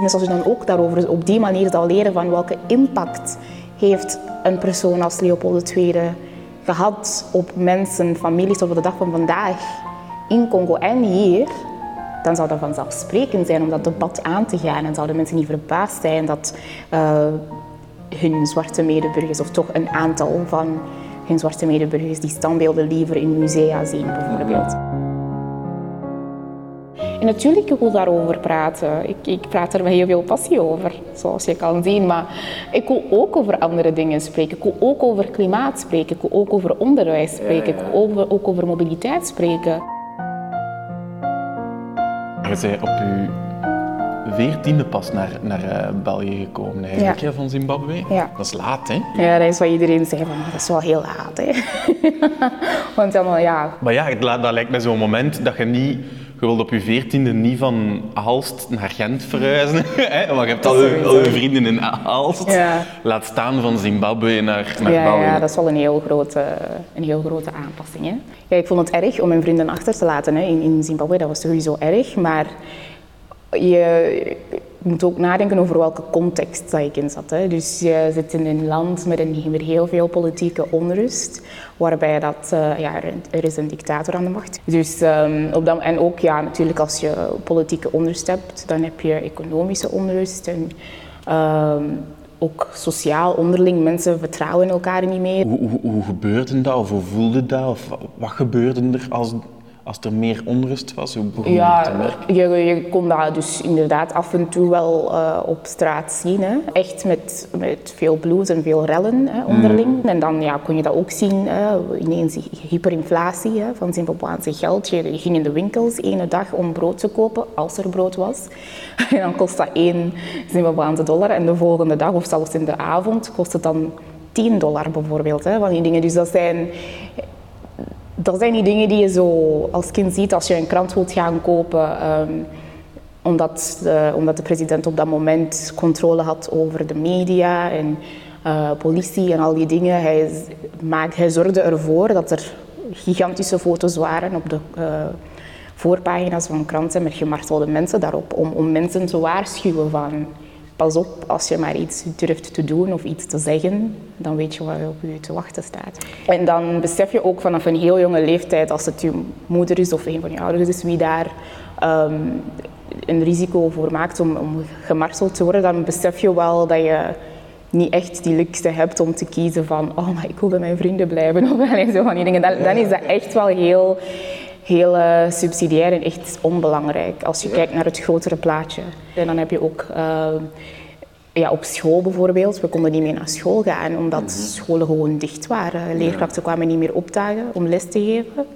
Dus als je dan ook daarover op die manier zal leren van welke impact heeft een persoon als Leopold II gehad op mensen, families tot op de dag van vandaag in Congo en hier, dan zou dat vanzelfsprekend zijn om dat debat aan te gaan en zouden mensen niet verbaasd zijn dat uh, hun zwarte medeburgers, of toch een aantal van hun zwarte medeburgers, die standbeelden liever in musea zien bijvoorbeeld. En natuurlijk, ik wil daarover praten. Ik, ik praat er met heel veel passie over, zoals je kan zien. Maar ik wil ook over andere dingen spreken. Ik wil ook over klimaat spreken. Ik wil ook over onderwijs spreken. Ik wil ook, ook over mobiliteit spreken. Je zei op je veertiende pas naar, naar uh, België gekomen eigenlijk, ja. van Zimbabwe. Ja. Dat is laat, hè? Ja, dat is wat iedereen zei, van, dat is wel heel laat, hè. Want dan, ja... Maar ja, dat lijkt me zo'n moment dat je niet je wilt op je veertiende niet van Aalst naar Gent verhuizen. Hè? Want je hebt al je, al je vrienden in Aalst. Ja. Laat staan van Zimbabwe naar, naar ja, België. Ja, dat is wel een heel grote, een heel grote aanpassing. Hè? Ja, ik vond het erg om mijn vrienden achter te laten hè, in, in Zimbabwe. Dat was sowieso erg. Maar je moet ook nadenken over welke context dat ik in zat. Hè. Dus je zit in een land met een, heel veel politieke onrust, waarbij dat, uh, ja, er is een dictator aan de macht. Dus, um, op dat, en ook ja, natuurlijk als je politieke onrust hebt, dan heb je economische onrust en um, ook sociaal onderling. Mensen vertrouwen elkaar niet meer. Hoe, hoe, hoe gebeurde dat of hoe voelde dat? Of wat gebeurde er als als er meer onrust was? Hoe begon ja, te merken? Je, je kon dat dus inderdaad af en toe wel uh, op straat zien. Hè. Echt met, met veel blues en veel rellen hè, onderling. Mm. En dan ja, kon je dat ook zien, uh, ineens hyperinflatie hè, van Zimbabweanse geld. Je, je, ging in de winkels ene dag om brood te kopen, als er brood was. en dan kost dat één Zimbabweanse dollar. En de volgende dag, of zelfs in de avond, kost het dan 10 dollar bijvoorbeeld. Hè, van die dingen. Dus dat zijn dat zijn die dingen die je zo als kind ziet als je een krant wilt gaan kopen. Um, omdat, de, omdat de president op dat moment controle had over de media en uh, politie en al die dingen. Hij, maak, hij zorgde ervoor dat er gigantische foto's waren op de uh, voorpagina's van kranten met gemartelde mensen daarop. Om, om mensen te waarschuwen van pas op, als je maar iets durft te doen of iets te zeggen, dan weet je wat op je te wachten staat. En dan besef je ook vanaf een heel jonge leeftijd, als het je moeder is of een van je ouders is, wie daar um, een risico voor maakt om, om te worden, dan besef je wel dat je niet echt die luxe hebt om te kiezen van oh, maar ik wil bij mijn vrienden blijven of zo van die dingen. Dan is dat echt wel heel heel uh, subsidiair en echt onbelangrijk als je kijkt naar het grotere plaatje. En dan heb je ook uh, ja, op school bijvoorbeeld, we konden niet meer naar school gaan omdat mm -hmm. scholen gewoon dicht waren. Leerkrachten kwamen niet meer opdagen om les te geven.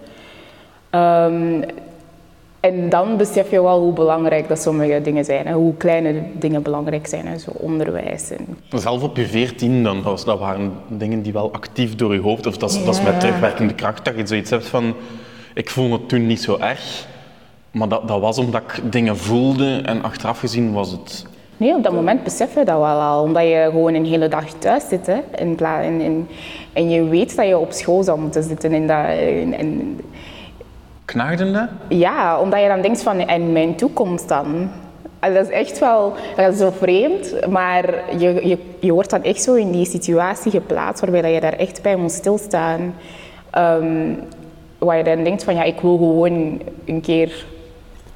Um, en dan besef je wel hoe belangrijk dat sommige dingen zijn. Hè. Hoe kleine dingen belangrijk zijn, hè. zo onderwijs. En... Zelf op je veertien, dan, dat waren dingen die wel actief door je hoofd... Of dat, ja. dat is met terugwerkende kracht dat je zoiets hebt van ik vond het toen niet zo erg, maar dat, dat was omdat ik dingen voelde en achteraf gezien was het... Nee, op dat moment besef je dat wel al, omdat je gewoon een hele dag thuis zit. Hè, en, en, en je weet dat je op school zou moeten zitten. En dat. Knaagde dat? Ja, omdat je dan denkt van, en mijn toekomst dan? Dat is echt wel, dat is zo vreemd, maar je, je, je wordt dan echt zo in die situatie geplaatst waarbij je daar echt bij moet stilstaan. Um, waar je dan denkt van ja, ik wil gewoon een keer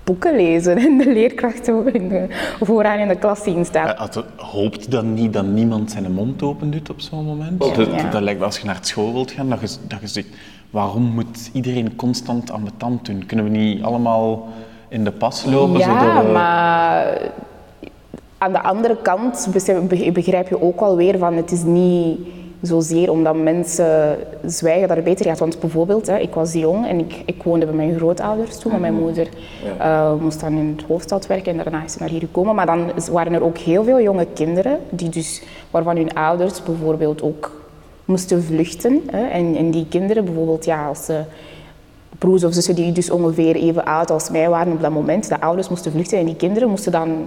boeken lezen en de leerkrachten in de, vooraan in de klas zien staan. Ja, hoopt dan niet dat niemand zijn mond open doet op zo'n moment? Ja, dat, ja. dat lijkt als je naar school wilt gaan, dat je, dat je zegt, waarom moet iedereen constant aan de tand doen? Kunnen we niet allemaal in de pas lopen? Ja, we... maar aan de andere kant begrijp je ook wel weer van het is niet zozeer omdat mensen zwijgen dat het beter gaat. Want bijvoorbeeld, hè, ik was jong en ik, ik woonde bij mijn grootouders toen, maar mijn moeder ja. uh, moest dan in het hoofdstad werken en daarna is ze naar hier gekomen. Maar dan waren er ook heel veel jonge kinderen die dus, waarvan hun ouders bijvoorbeeld ook moesten vluchten. Hè. En, en die kinderen bijvoorbeeld, ja, als ze broers of zussen die dus ongeveer even oud als mij waren op dat moment, de ouders moesten vluchten en die kinderen moesten dan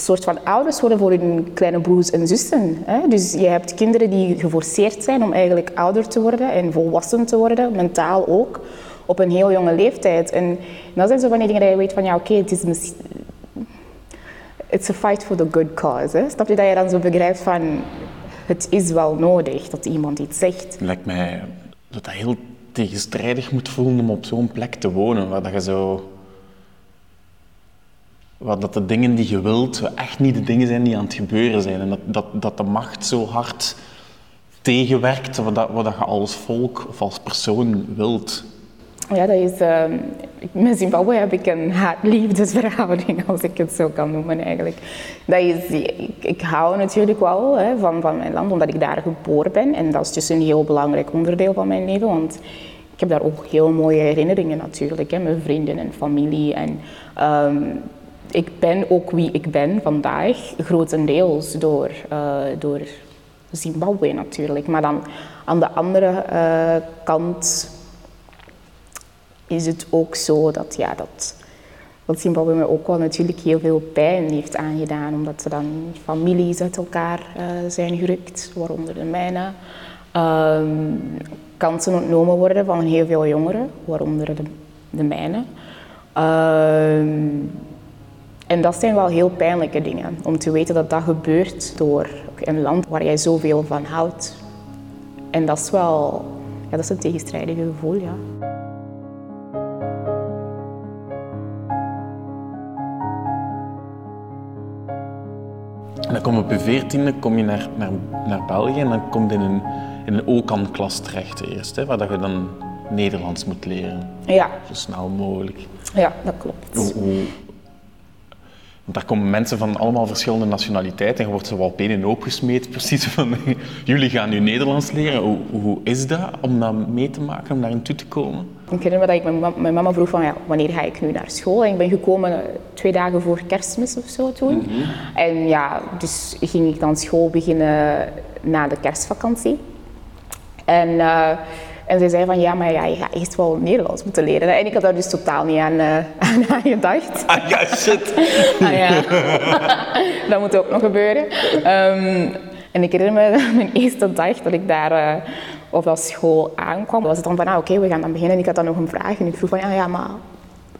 soort van ouders worden voor hun kleine broers en zussen. Hè? Dus je hebt kinderen die geforceerd zijn om eigenlijk ouder te worden en volwassen te worden, mentaal ook, op een heel jonge leeftijd. En dat zijn zo van die dingen dat je weet van, ja oké, het is misschien... it's a fight for the good cause. Hè? Snap je dat je dan zo begrijpt van het is wel nodig dat iemand iets zegt. Lijkt mij dat dat heel tegenstrijdig moet voelen om op zo'n plek te wonen, waar dat je zo... Dat de dingen die je wilt echt niet de dingen zijn die aan het gebeuren zijn. En dat, dat, dat de macht zo hard tegenwerkt wat, wat dat je als volk of als persoon wilt. Ja, dat is... Uh, met Zimbabwe heb ik een haat-liefdesverhouding, als ik het zo kan noemen eigenlijk. Dat is, ik, hou natuurlijk wel hè, van, van mijn land, omdat ik daar geboren ben. En dat is dus een heel belangrijk onderdeel van mijn leven, want ik heb daar ook heel mooie herinneringen natuurlijk. Hè, mijn vrienden en familie. En um, ik ben ook wie ik ben vandaag, grotendeels door, uh, door Zimbabwe natuurlijk. Maar dan aan de andere uh, kant is het ook zo dat, ja, dat, dat Zimbabwe me ook wel natuurlijk heel veel pijn heeft aangedaan, omdat ze dan families uit elkaar uh, zijn gerukt, waaronder de mijne. Um, kansen ontnomen worden van heel veel jongeren, waaronder de, de mijne. Um, en dat zijn wel heel pijnlijke dingen, om te weten dat dat gebeurt door een land waar jij zoveel van houdt. En dat is wel, ja, dat is een tegenstrijdige gevoel, ja. En dan kom je op je veertiende kom je naar, naar, naar België en dan kom je in een, in een OCAN-klas terecht eerst, hè, waar dat je dan Nederlands moet leren. Ja. Zo snel mogelijk. Ja, dat klopt. Hoe, want daar komen mensen van allemaal verschillende nationaliteiten en je wordt zo wel op gesmeed. Precies van, jullie gaan nu Nederlands leren. Hoe, hoe, is dat om dat mee te maken, om daarin toe te komen? Ik herinner me dat ik mijn, mijn mama vroeg van, ja, wanneer ga ik nu naar school? En ik ben gekomen twee dagen voor kerstmis of zo toen. -hmm. En ja, dus ging ik dan school beginnen na de kerstvakantie. En... Uh, en zij zei van ja, maar ja, je gaat eerst wel Nederlands moeten leren. En ik had daar dus totaal niet aan, uh, aan gedacht. Ah ja, shit. ah, ja. dat moet ook nog gebeuren. Um, en ik herinner me mijn eerste dag dat ik daar uh, op dat school aankwam. Was het dan van, ah, oké, okay, we gaan dan beginnen. En ik had dan nog een vraag. En ik vroeg van, ja, ja maar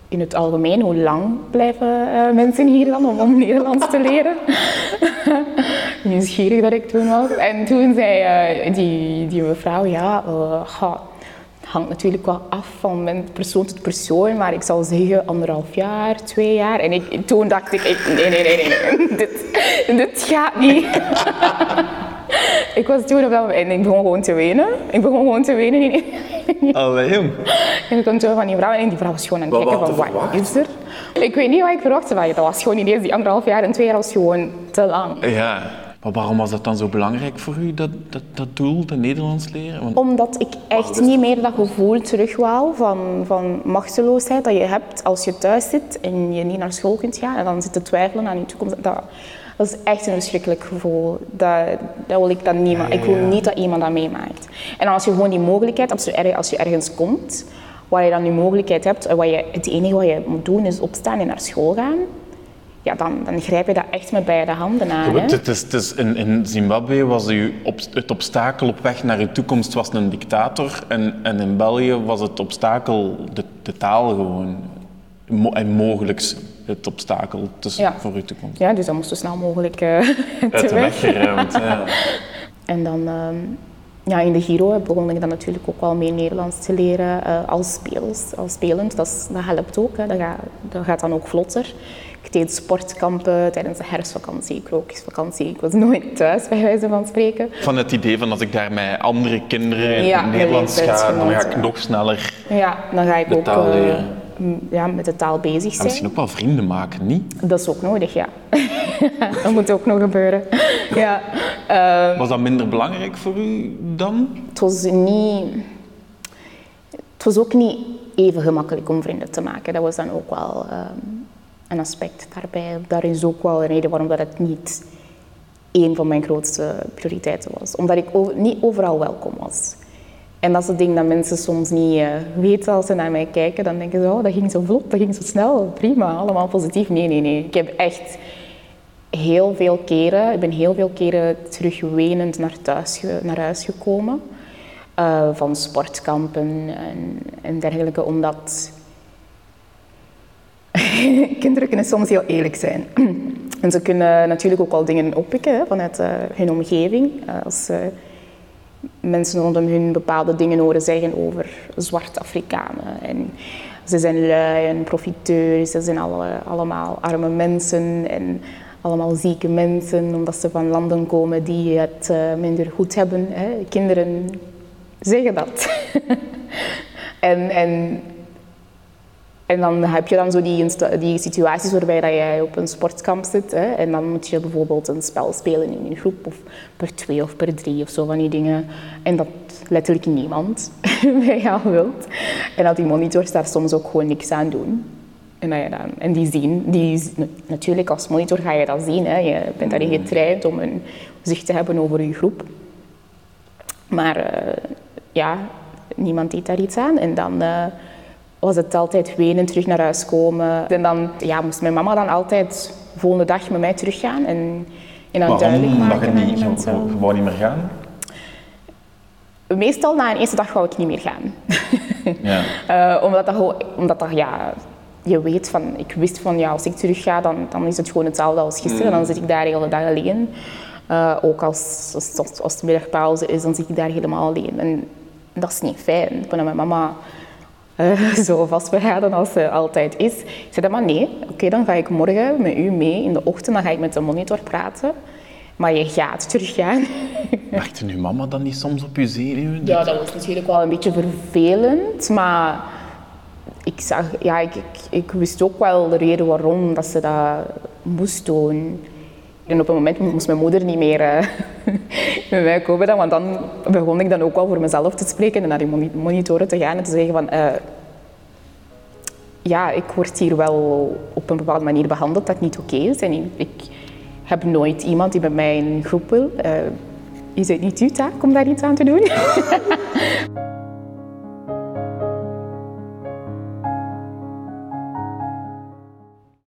in het algemeen, hoe lang blijven uh, mensen hier dan om, Nederlands te leren? Nieuwsgierig dat ik toen was. En toen zei uh, die, die mevrouw, ja, uh, hangt natuurlijk wel af van persoon tot persoon, maar ik zal zeggen anderhalf jaar, twee jaar. En toen dacht ik, ik nee, nee, nee, nee, dit, dit gaat niet. ik was toen op dat moment en ik begon gewoon te wenen. Ik begon gewoon te wenen. Jong. En ik kwam van die vrouw en die vrouw was gewoon aan het kijken van, wat is er? Ik weet niet wat ik verwachtte van je. Dat was gewoon ineens die anderhalf jaar en twee jaar was gewoon te lang. Ja. Maar waarom was dat dan zo belangrijk voor u, dat, dat, dat doel, dat Nederlands leren? Want... Omdat ik echt niet meer dat gevoel terug wou van, van machteloosheid dat je hebt als je thuis zit en je niet naar school kunt gaan en dan zit te twijfelen aan je toekomst. Dat, dat is echt een verschrikkelijk gevoel. Dat, dat wil ik, dan niet, ik wil niet dat iemand dat meemaakt. En als je gewoon die mogelijkheid, als je, ergens, als je ergens komt, waar je dan die mogelijkheid hebt, wat je, het enige wat je moet doen is opstaan en naar school gaan, ja, dan, dan grijp je dat echt met beide handen aan. Het is, het is in, in, Zimbabwe was u op, het obstakel op weg naar uw toekomst was een dictator en, en in België was het obstakel de, de taal gewoon. En mogelijk het obstakel tussen, ja. voor uw toekomst. Ja, dus dat moest zo snel mogelijk uh, uit de weg geruimd. ja. En dan um, ja, in de Giro begon ik dan natuurlijk ook wel mee Nederlands te leren uh, als, speels, als spelend. Dat, is, dat helpt ook, hè. Dat, gaat, dat gaat dan ook vlotter. Ik deed sportkampen tijdens de herfstvakantie, krokusvakantie. Ik was nooit thuis, bij wijze van spreken. Van het idee van als ik daar met andere kinderen in ja, Nederlands ga, dan ga ik nog sneller ja, dan ga ik de ook, taal leren. Ja, met de taal bezig zijn. En misschien ook wel vrienden maken, niet? Dat is ook nodig, ja. dat moet ook nog gebeuren. ja. Uh, was dat minder belangrijk voor u dan? Het was niet... Het was ook niet even gemakkelijk om vrienden te maken. Dat was dan ook wel... Um, een aspect daarbij. Daar is ook wel een reden waarom dat het niet één van mijn grootste prioriteiten was. Omdat ik niet overal welkom was. En dat is het ding dat mensen soms niet uh, weten als ze naar mij kijken. Dan denken ze, oh, dat ging zo vlot, dat ging zo snel, prima, allemaal positief. Nee, nee, nee. Ik heb echt heel veel keren, ik ben heel veel keren terug naar, thuis, naar huis gekomen. Uh, van sportkampen en, dergelijke, omdat kinderen kunnen soms heel eerlijk zijn. En ze kunnen natuurlijk ook al dingen oppikken hè, vanuit uh, hun omgeving. Als mensen rondom hun bepaalde dingen horen zeggen over zwart Afrikanen. En ze zijn lui en profiteurs, ze zijn alle, allemaal arme mensen en allemaal zieke mensen, omdat ze van landen komen die het minder goed hebben. Hè. Kinderen zeggen dat. en, en en dan heb je dan zo die, die situaties waarbij dat jij op een sportkamp zit. Hè, en dan moet je bijvoorbeeld een spel spelen in een groep, of per twee of per drie of zo van die dingen. En dat letterlijk niemand bij jou wilt. En dat die monitors daar soms ook gewoon niks aan doen. En, dat je dan, en die zien, die, natuurlijk als monitor ga je dat zien. Hè. Je bent daarin getraind om een zicht te hebben over je groep. Maar uh, ja, niemand deed daar iets aan. En dan... Uh, was het altijd wenen, terug naar huis komen. En dan ja, moest mijn mama dan altijd de volgende dag met mij teruggaan en, en dan duidelijk maken. Waarom? je niet, gewoon niet meer gaan? Meestal na een eerste dag wou ik niet meer gaan. Ja. uh, omdat, dat, omdat dat, ja, je weet van, ik wist van ja, als ik terug ga, dan, dan is het gewoon hetzelfde als gisteren. Mm. Dan zit ik daar de hele dag alleen. Uh, ook als, als, als, de middagpauze is, dan zit ik daar helemaal alleen. En dat is niet fijn. Vanuit mijn mama uh, zo vastberaden als ze altijd is. Ik zei, maar nee, oké, dan ga ik morgen met u mee in de ochtend, dan ga ik met de monitor praten. Maar je gaat teruggaan. Werkte nu mama dan niet soms op je zenuwen? Ja, dat was natuurlijk wel een beetje vervelend, maar ik, zag, ja, ik, ik, ik wist ook wel de reden waarom dat ze dat moest doen. En op een moment moest mijn moeder niet meer met mij komen, dan, want dan begon ik dan ook wel voor mezelf te spreken en naar die monitoren te gaan en te zeggen van... Uh, ja, ik word hier wel op een bepaalde manier behandeld dat niet oké is. En ik heb nooit iemand die bij mij in een groep wil. Uh, is het niet uw taak om daar iets aan te doen?